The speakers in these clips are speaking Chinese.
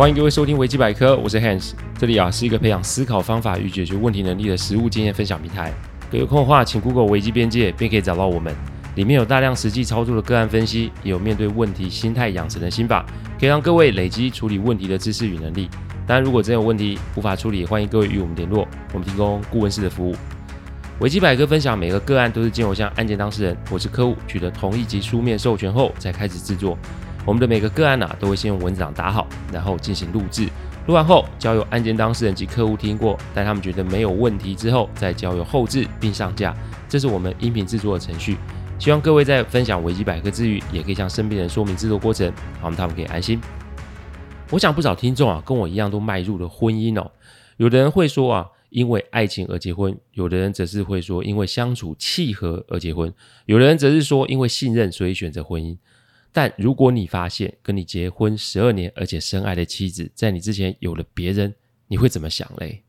欢迎各位收听维基百科，我是 Hans，这里啊是一个培养思考方法与解决问题能力的实务经验分享平台。各位有空的话，请 Google 维基边界，便可以找到我们。里面有大量实际操作的个案分析，也有面对问题心态养成的心法，可以让各位累积处理问题的知识与能力。当然，如果真有问题无法处理，欢迎各位与我们联络，我们提供顾问式的服务。维基百科分享每个个案都是经由向案件当事人或是客户取得同意及书面授权后才开始制作。我们的每个个案呐、啊，都会先用文档打好，然后进行录制。录完后，交由案件当事人及客户听过，待他们觉得没有问题之后，再交由后置并上架。这是我们音频制作的程序。希望各位在分享维基百科之余，也可以向身边人说明制作过程，好让他们可以安心。我想不少听众啊，跟我一样都迈入了婚姻哦。有的人会说啊，因为爱情而结婚；有的人则是会说，因为相处契合而结婚；有的人则是说，因为信任所以选择婚姻。但如果你发现跟你结婚十二年而且深爱的妻子在你之前有了别人，你会怎么想嘞？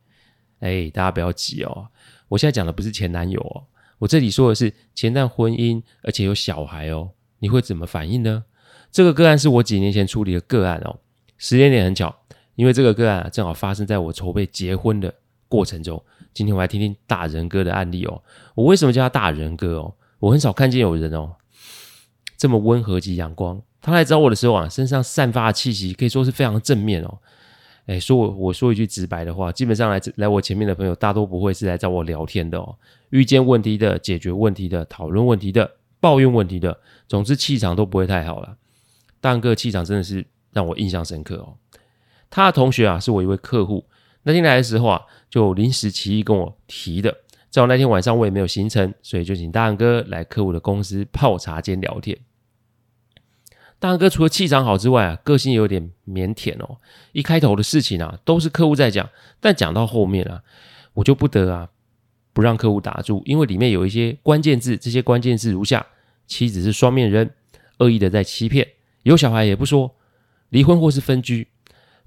哎，大家不要急哦，我现在讲的不是前男友哦，我这里说的是前段婚姻而且有小孩哦，你会怎么反应呢？这个个案是我几年前处理的个案哦，时间点很巧，因为这个个案正好发生在我筹备结婚的过程中。今天我来听听大人哥的案例哦。我为什么叫他大人哥哦？我很少看见有人哦。这么温和及阳光，他来找我的时候啊，身上散发的气息可以说是非常正面哦。哎，说我我说一句直白的话，基本上来来我前面的朋友，大多不会是来找我聊天的哦。遇见问题的、解决问题的、讨论问题的、抱怨问题的，总之气场都不会太好了。大哥气场真的是让我印象深刻哦。他的同学啊，是我一位客户，那天来的时候啊，就临时起意跟我提的。正好那天晚上我也没有行程，所以就请大杨哥来客户的公司泡茶间聊天。大哥除了气场好之外啊，个性也有点腼腆哦。一开头的事情啊，都是客户在讲，但讲到后面啊，我就不得啊，不让客户打住，因为里面有一些关键字。这些关键字如下：妻子是双面人，恶意的在欺骗，有小孩也不说，离婚或是分居。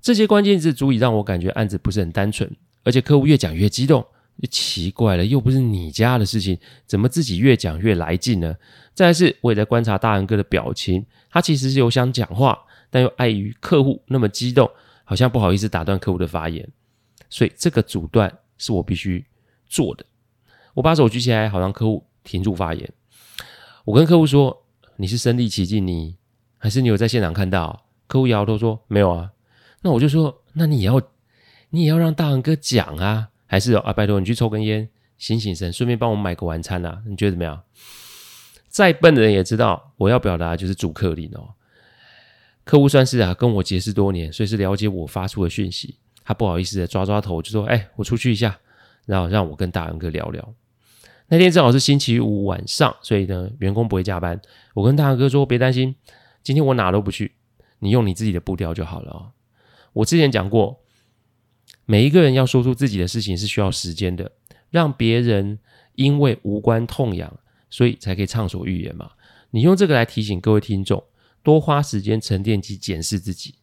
这些关键字足以让我感觉案子不是很单纯，而且客户越讲越激动。奇怪了，又不是你家的事情，怎么自己越讲越来劲呢？再来是，我也在观察大人哥的表情，他其实是有想讲话，但又碍于客户那么激动，好像不好意思打断客户的发言，所以这个阻断是我必须做的。我把手举起来，好让客户停住发言。我跟客户说：“你是身历其境，你还是你有在现场看到？”客户摇头说：“没有啊。”那我就说：“那你也要，你也要让大人哥讲啊。”还是啊，拜托你去抽根烟，醒醒神，顺便帮我买个晚餐呐、你觉得怎么样？再笨的人也知道，我要表达就是主客令哦。客户算是啊跟我结识多年，所以是了解我发出的讯息。他不好意思的抓抓头，就说：“哎，我出去一下，然后让我跟大人哥聊聊。”那天正好是星期五晚上，所以呢，员工不会加班。我跟大人哥说：“别担心，今天我哪都不去，你用你自己的步调就好了。”我之前讲过。每一个人要说出自己的事情是需要时间的，让别人因为无关痛痒，所以才可以畅所欲言嘛。你用这个来提醒各位听众，多花时间沉淀及检视自己。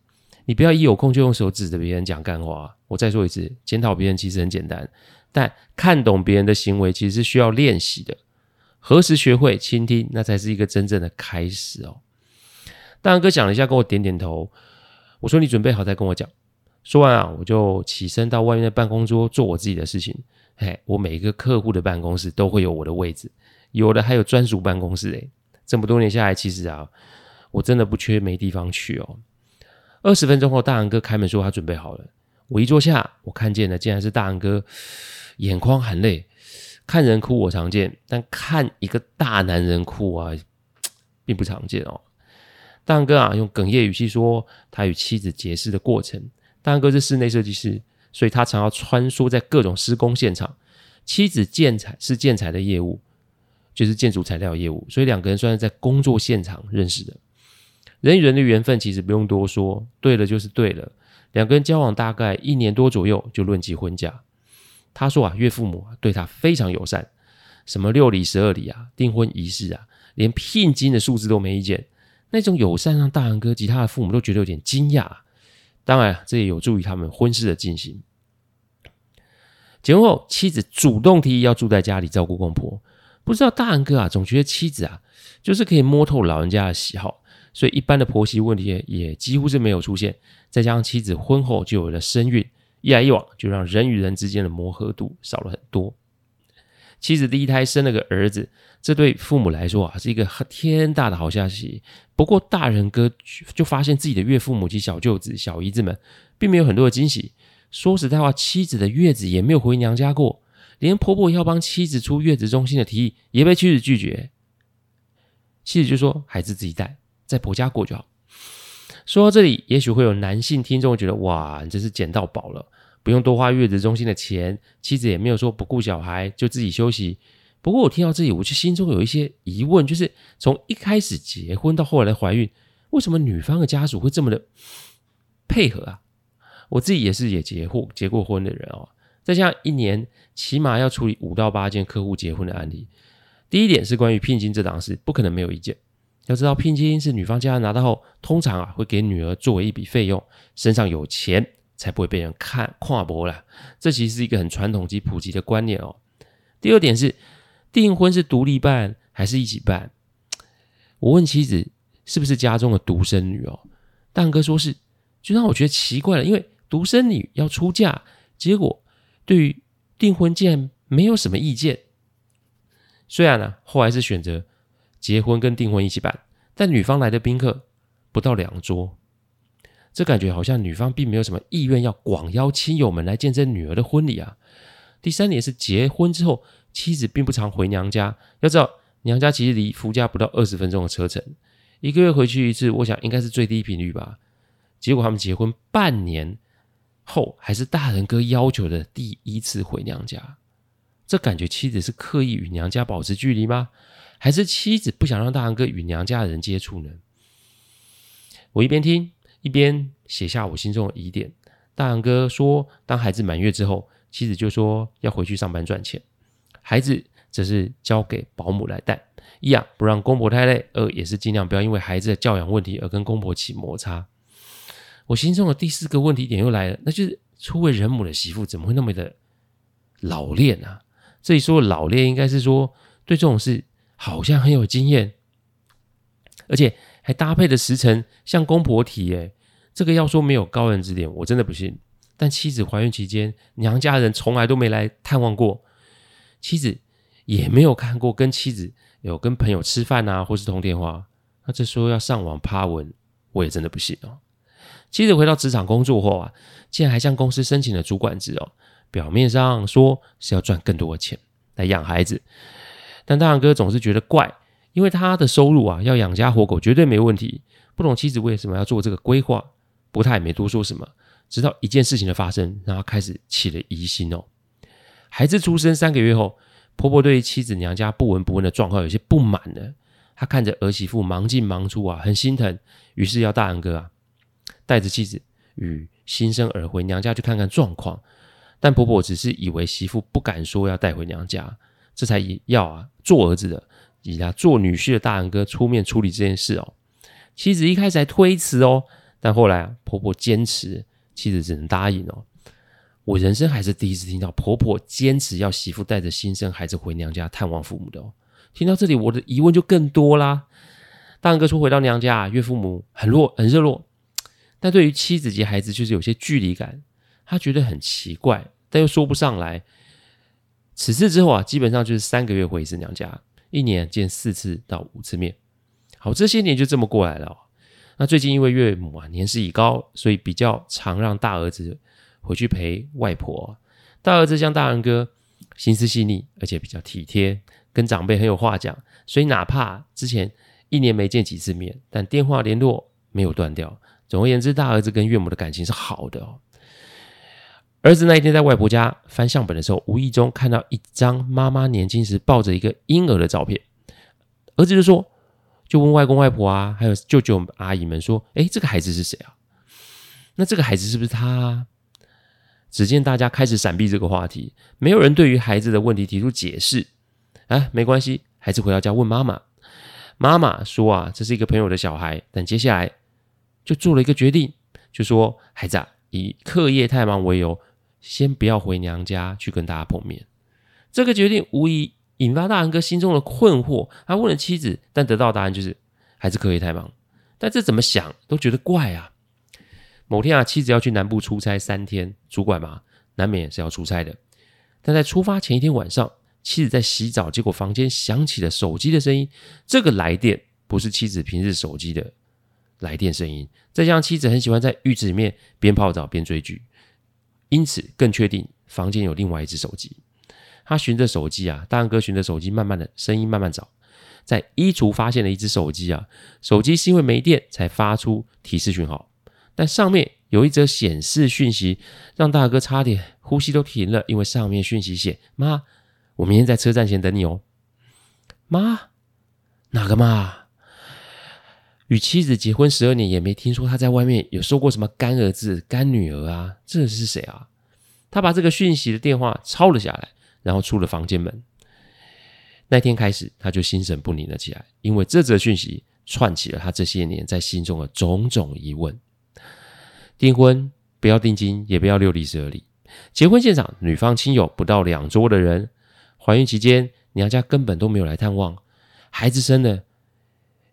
你不要一有空就用手指着别人讲干话。我再说一次，检讨别人其实很简单，但看懂别人的行为其实是需要练习的。何时学会倾听，那才是一个真正的开始哦。大杨哥讲了一下，跟我点点头。我说：“你准备好再跟我讲。”说完啊，我就起身到外面的办公桌做我自己的事情。嘿，我每一个客户的办公室都会有我的位置，有的还有专属办公室。诶，这么多年下来，其实啊，我真的不缺没地方去哦。二十分钟后，大杨哥开门说他准备好了。我一坐下，我看见的竟然是大杨哥，眼眶含泪。看人哭我常见，但看一个大男人哭啊，并不常见哦。大杨哥啊，用哽咽语气说他与妻子结识的过程。大哥是室内设计师，所以他常要穿梭在各种施工现场。妻子建材是建材的业务，就是建筑材料业务，所以两个人算是在工作现场认识的。人与人的缘分其实不用多说，对了就是对了。两个人交往大概一年多左右就论及婚嫁。他说啊，岳父母对他非常友善，什么六礼十二礼啊，订婚仪式啊，连聘金的数字都没意见。那种友善让大人哥及他的父母都觉得有点惊讶。当然，这也有助于他们婚事的进行。结婚后，妻子主动提议要住在家里照顾公婆。不知道大人哥啊，总觉得妻子啊，就是可以摸透老人家的喜好，所以一般的婆媳问题也几乎是没有出现。再加上妻子婚后就有了身孕，一来一往，就让人与人之间的磨合度少了很多。妻子第一胎生了个儿子，这对父母来说啊是一个天大的好消息。不过大人哥就发现自己的岳父母及小舅子、小姨子们并没有很多的惊喜。说实在话，妻子的月子也没有回娘家过，连婆婆要帮妻子出月子中心的提议也被妻子拒绝。妻子就说：“孩子自己带，在婆家过就好。”说到这里，也许会有男性听众觉得：“哇，你这是捡到宝了。”不用多花月子中心的钱，妻子也没有说不顾小孩就自己休息。不过我听到这里，我就心中有一些疑问，就是从一开始结婚到后来怀孕，为什么女方的家属会这么的配合啊？我自己也是也结婚结过婚的人哦，再加上一年起码要处理五到八件客户结婚的案例。第一点是关于聘金这档事，不可能没有意见。要知道聘金是女方家人拿到后，通常啊会给女儿作为一笔费用，身上有钱。才不会被人看跨博了。这其实是一个很传统及普及的观念哦。第二点是，订婚是独立办还是一起办？我问妻子是不是家中的独生女哦，蛋哥说是，就让我觉得奇怪了，因为独生女要出嫁，结果对于订婚竟然没有什么意见。虽然呢、后来是选择结婚跟订婚一起办，但女方来的宾客不到两桌。这感觉好像女方并没有什么意愿要广邀亲友们来见证女儿的婚礼啊。第三点是结婚之后，妻子并不常回娘家。要知道，娘家其实离夫家不到二十分钟的车程，一个月回去一次，我想应该是最低频率吧。结果他们结婚半年后，还是大人哥要求的第一次回娘家。这感觉妻子是刻意与娘家保持距离吗？还是妻子不想让大人哥与娘家的人接触呢？我一边听。一边写下我心中的疑点，大杨哥说，当孩子满月之后，妻子就说要回去上班赚钱，孩子则是交给保姆来带。一啊，不让公婆太累；二也是尽量不要因为孩子的教养问题而跟公婆起摩擦。我心中的第四个问题点又来了，那就是初为人母的媳妇怎么会那么的老练啊？这里说老练，应该是说对这种事好像很有经验，而且。还搭配的时辰向公婆提，诶，这个要说没有高人指点，我真的不信。但妻子怀孕期间，娘家人从来都没来探望过，妻子也没有看过跟妻子有跟朋友吃饭啊，或是通电话。那这说要上网趴文，我也真的不信哦。妻子回到职场工作后啊，竟然还向公司申请了主管职哦，表面上说是要赚更多的钱来养孩子，但大杨哥总是觉得怪。因为他的收入啊，要养家活口绝对没问题。不懂妻子为什么要做这个规划，不过他也没多说什么。直到一件事情的发生，让他开始起了疑心哦。孩子出生三个月后，婆婆对于妻子娘家不闻不问的状况有些不满了。她看着儿媳妇忙进忙出啊，很心疼，于是要大安哥啊带着妻子与新生儿回娘家去看看状况。但婆婆只是以为媳妇不敢说要带回娘家，这才要啊做儿子的。以他做女婿的大杨哥出面处理这件事哦，妻子一开始还推辞哦，但后来啊，婆婆坚持，妻子只能答应哦。我人生还是第一次听到婆婆坚持要媳妇带着新生孩子回娘家探望父母的哦。听到这里，我的疑问就更多啦。大杨哥说回到娘家，岳父母很热很热络，但对于妻子及孩子就是有些距离感，他觉得很奇怪，但又说不上来。此次之后啊，基本上就是三个月回一次娘家。一年见四次到五次面，好，这些年就这么过来了。那最近因为岳母啊年事已高，所以比较常让大儿子回去陪外婆。大儿子像大杨哥，心思细腻，而且比较体贴，跟长辈很有话讲，所以哪怕之前一年没见几次面，但电话联络没有断掉。总而言之，大儿子跟岳母的感情是好的哦。儿子那一天在外婆家翻相本的时候，无意中看到一张妈妈年轻时抱着一个婴儿的照片。儿子就说：“就问外公外婆啊，还有舅舅阿姨们说，哎，这个孩子是谁啊？那这个孩子是不是他啊？”只见大家开始闪避这个话题，没有人对于孩子的问题提出解释。啊，没关系，孩子回到家问妈妈，妈妈说啊，这是一个朋友的小孩。但接下来就做了一个决定，就说孩子啊，以课业太忙为由。先不要回娘家去跟大家碰面，这个决定无疑引发大杨哥心中的困惑。他问了妻子，但得到答案就是还是课业太忙，但这怎么想都觉得怪啊。某天啊，妻子要去南部出差三天，主管嘛，难免是要出差的。但在出发前一天晚上，妻子在洗澡，结果房间响起了手机的声音。这个来电不是妻子平日手机的来电声音。再加上妻子很喜欢在浴室里面边泡澡边追剧，因此更确定房间有另外一只手机。他循着手机啊，大哥循着手机，慢慢的声音慢慢找，在衣橱发现了一只手机啊。手机是因为没电才发出提示讯号。但上面有一则显示讯息，让大哥差点呼吸都停了，因为上面讯息写：“妈，我明天在车站前等你哦。”妈，哪个妈？与妻子结婚十二年，也没听说他在外面有收过什么干儿子、干女儿啊？这是谁啊？他把这个讯息的电话抄了下来，然后出了房间门。那天开始，他就心神不宁了起来，因为这则讯息串起了他这些年在心中的种种疑问。订婚不要定金，也不要六礼十二礼。结婚现场，女方亲友不到两桌的人。怀孕期间，娘家根本都没有来探望。孩子生了，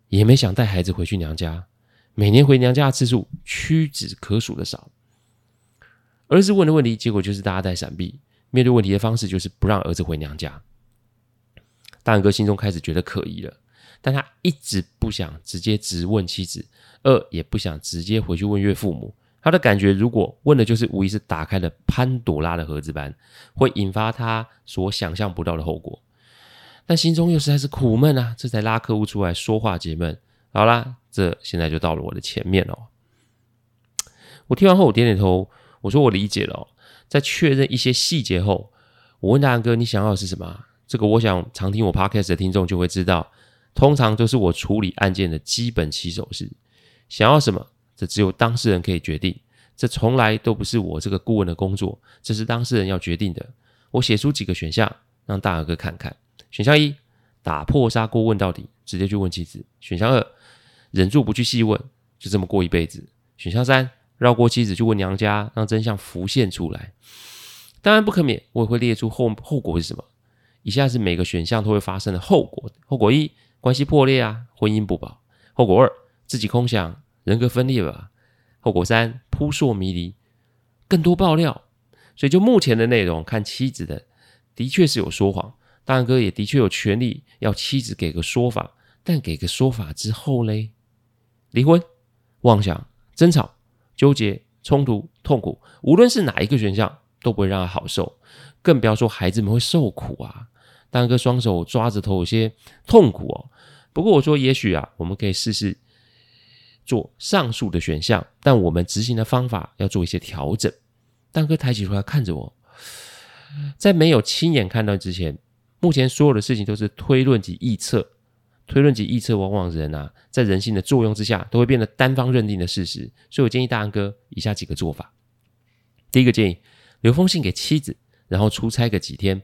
也没想带孩子回去娘家。每年回娘家的次数屈指可数的少。儿子问的问题，结果就是大家在闪避。面对问题的方式就是不让儿子回娘家。大仁哥心中开始觉得可疑了，但他一直不想直接质问妻子，二也不想直接回去问岳父母。他的感觉，如果问的就是无疑是打开了潘朵拉的盒子般，会引发他所想象不到的后果。但心中又实在是苦闷啊，这才拉客户出来说话解闷。好啦，这现在就到了我的前面哦。我听完后，我点点头，我说我理解了。在确认一些细节后，我问大杨哥：“你想要的是什么？”这个我想常听我 podcast 的听众就会知道，通常都是我处理案件的基本起手式。想要什么？这只有当事人可以决定，这从来都不是我这个顾问的工作，这是当事人要决定的。我写出几个选项，让大杨哥看看。选项一，打破砂锅问到底，直接去问妻子；选项二，忍住不去细问，就这么过一辈子；选项三，绕过妻子去问娘家，让真相浮现出来。当然不可免，我也会列出后后果是什么。以下是每个选项都会发生的后果：后果一，关系破裂啊，婚姻不保；后果二，自己空想。人格分裂吧。后果三，扑朔迷离，更多爆料。所以就目前的内容看，妻子的的确是有说谎，大哥也的确有权利要妻子给个说法。但给个说法之后嘞，离婚、妄想、争吵、纠结、冲突、痛苦，无论是哪一个选项，都不会让他好受，更不要说孩子们会受苦啊。大哥双手抓着头，有些痛苦哦。不过我说，也许啊，我们可以试试。做上述的选项，但我们执行的方法要做一些调整。大哥抬起头来看着我，在没有亲眼看到之前，目前所有的事情都是推论及臆测。推论及臆测，往往人啊，在人性的作用之下，都会变得单方认定的事实。所以我建议大安哥以下几个做法：第一个建议，留封信给妻子，然后出差个几天。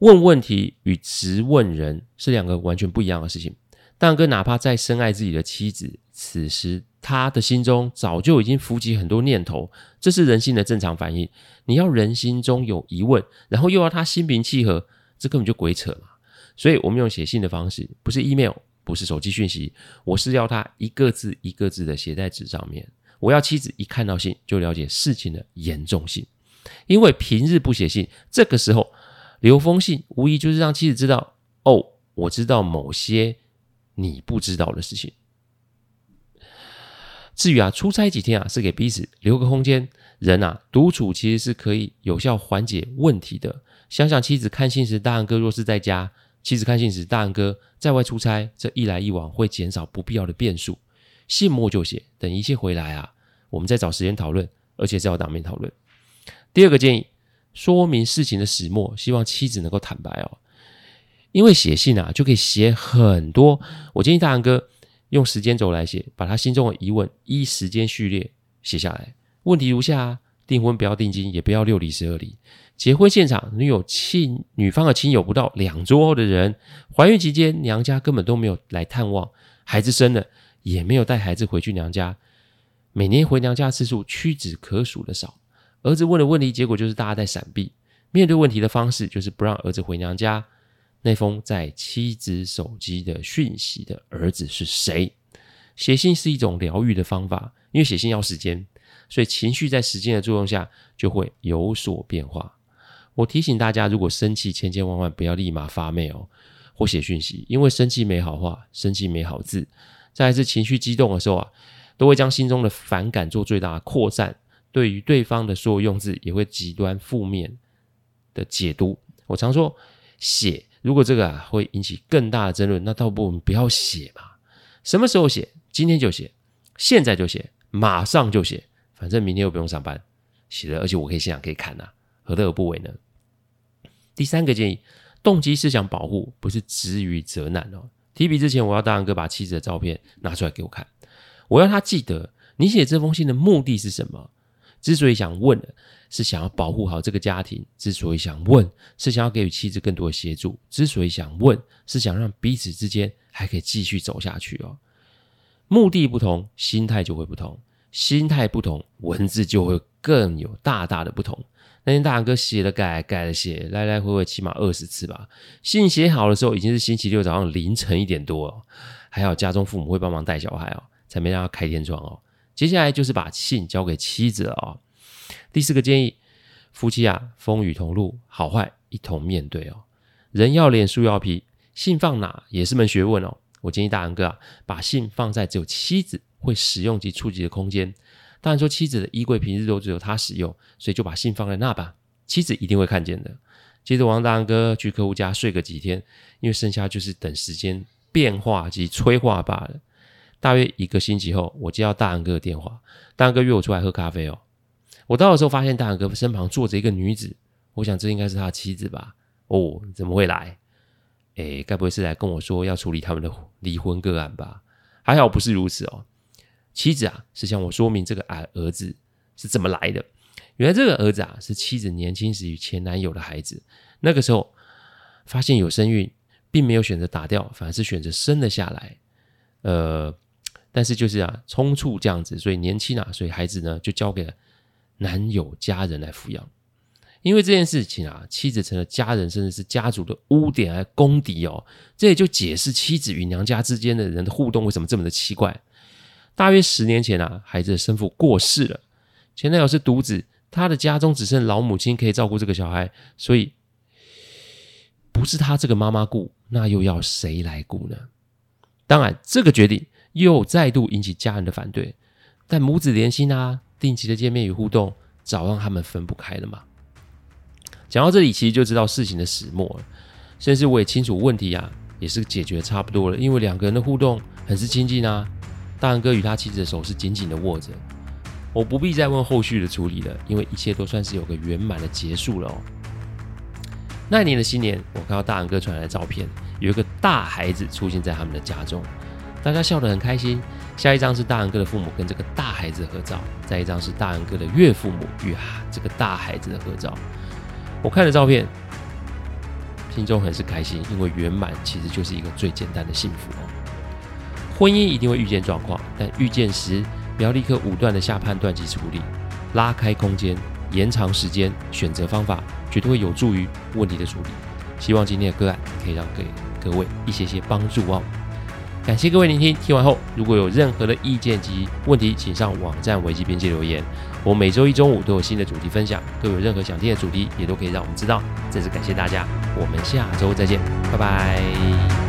问问题与直问人是两个完全不一样的事情。大仁哥哪怕再深爱自己的妻子，此时他的心中早就已经浮起很多念头，这是人性的正常反应。你要人心中有疑问，然后又要他心平气和，这根本就鬼扯嘛！所以我们用写信的方式，不是 email，不是手机讯息，我是要他一个字一个字的写在纸上面。我要妻子一看到信就了解事情的严重性，因为平日不写信，这个时候留封信，无疑就是让妻子知道，哦，我知道某些。你不知道的事情。至于啊，出差几天啊，是给彼此留个空间。人啊，独处其实是可以有效缓解问题的。想想妻子看信时，大仁哥若是在家；妻子看信时，大仁哥在外出差，这一来一往会减少不必要的变数。信末就写，等一切回来啊，我们再找时间讨论，而且是要当面讨论。第二个建议，说明事情的始末，希望妻子能够坦白哦。因为写信啊，就可以写很多。我建议大仁哥用时间轴来写，把他心中的疑问依时间序列写下来。问题如下啊：订婚不要定金，也不要六礼十二礼。结婚现场女友亲女方的亲友不到两桌的人。怀孕期间娘家根本都没有来探望。孩子生了也没有带孩子回去娘家。每年回娘家次数屈指可数的少。儿子问的问题，结果就是大家在闪避。面对问题的方式就是不让儿子回娘家。那封在妻子手机的讯息的儿子是谁？写信是一种疗愈的方法，因为写信要时间，所以情绪在时间的作用下就会有所变化。我提醒大家，如果生气，千千万万不要立马发 mail 或写讯息，因为生气没好话，生气没好字。再来是情绪激动的时候啊，都会将心中的反感做最大的扩散，对于对方的所有用字也会极端负面的解读。我常说，写如果这个啊会引起更大的争论，那倒不如我们不要写嘛。什么时候写？今天就写，现在就写，马上就写，反正明天又不用上班，写了，而且我可以现场可以看呐、何乐而不为呢？第三个建议，动机是想保护，不是执于责难哦。提笔之前，我要大杨哥把妻子的照片拿出来给我看，我要他记得你写这封信的目的是什么。之所以想问，是想要保护好这个家庭；之所以想问，是想要给予妻子更多的协助；之所以想问，是想让彼此之间还可以继续走下去哦。目的不同，心态就会不同；心态不同，文字就会更有大大的不同。那天大杨哥写了改，改了写，来来回回起码二十次吧。信写好的时候已经是星期六早上凌晨一点多了，还好家中父母会帮忙带小孩哦，才没让他开天窗哦。接下来就是把信交给妻子了哦。第四个建议，夫妻啊，风雨同路，好坏一同面对哦。人要脸，树要皮，信放哪也是门学问哦。我建议大杨哥啊，把信放在只有妻子会使用及触及的空间。当然说妻子的衣柜平日都只有他使用，所以就把信放在那吧，妻子一定会看见的。接着王大杨哥去客户家睡个几天，因为剩下就是等时间变化及催化罢了。大约一个星期后，我接到大杨哥的电话，大杨哥约我出来喝咖啡哦。我到的时候发现大杨哥身旁坐着一个女子，我想这应该是他的妻子吧？哦，怎么会来？诶，该不会是来跟我说要处理他们的离婚个案吧？还好不是如此哦。妻子啊，是向我说明这个儿儿子是怎么来的。原来这个儿子啊，是妻子年轻时与前男友的孩子。那个时候发现有身孕，并没有选择打掉，反而是选择生了下来。呃，但是就是啊，匆促这样子，所以年轻啊，所以孩子呢就交给了男友家人来抚养。因为这件事情啊，妻子成了家人甚至是家族的污点和公敌哦。这也就解释妻子与娘家之间的人的互动为什么这么的奇怪。大约十年前啊，孩子的生父过世了，前男友是独子，他的家中只剩老母亲可以照顾这个小孩，所以不是他这个妈妈顾，那又要谁来顾呢？当然，这个决定又再度引起家人的反对，但母子连心啊，定期的见面与互动，早让他们分不开了嘛。讲到这里，其实就知道事情的始末了，甚至我也清楚问题啊，也是解决差不多了，因为两个人的互动很是亲近啊。大杨哥与他妻子的手是紧紧的握着，我不必再问后续的处理了，因为一切都算是有个圆满的结束了哦。那一年的新年，我看到大杨哥传来的照片，有一个大孩子出现在他们的家中，大家笑得很开心。下一张是大杨哥的父母跟这个大孩子的合照，再一张是大杨哥的岳父母与这个大孩子的合照。我看了照片，心中很是开心，因为圆满其实就是一个最简单的幸福哦。婚姻一定会遇见状况，但遇见时不要立刻武断的下判断及处理，拉开空间，延长时间，选择方法，绝对会有助于问题的处理。希望今天的个案可以让给各位一些些帮助哦。感谢各位聆听，听完后如果有任何的意见及问题，请上网站维基编辑留言。我每周一中午都有新的主题分享，各位有任何想听的主题，也都可以让我们知道。再次感谢大家，我们下周再见，拜拜。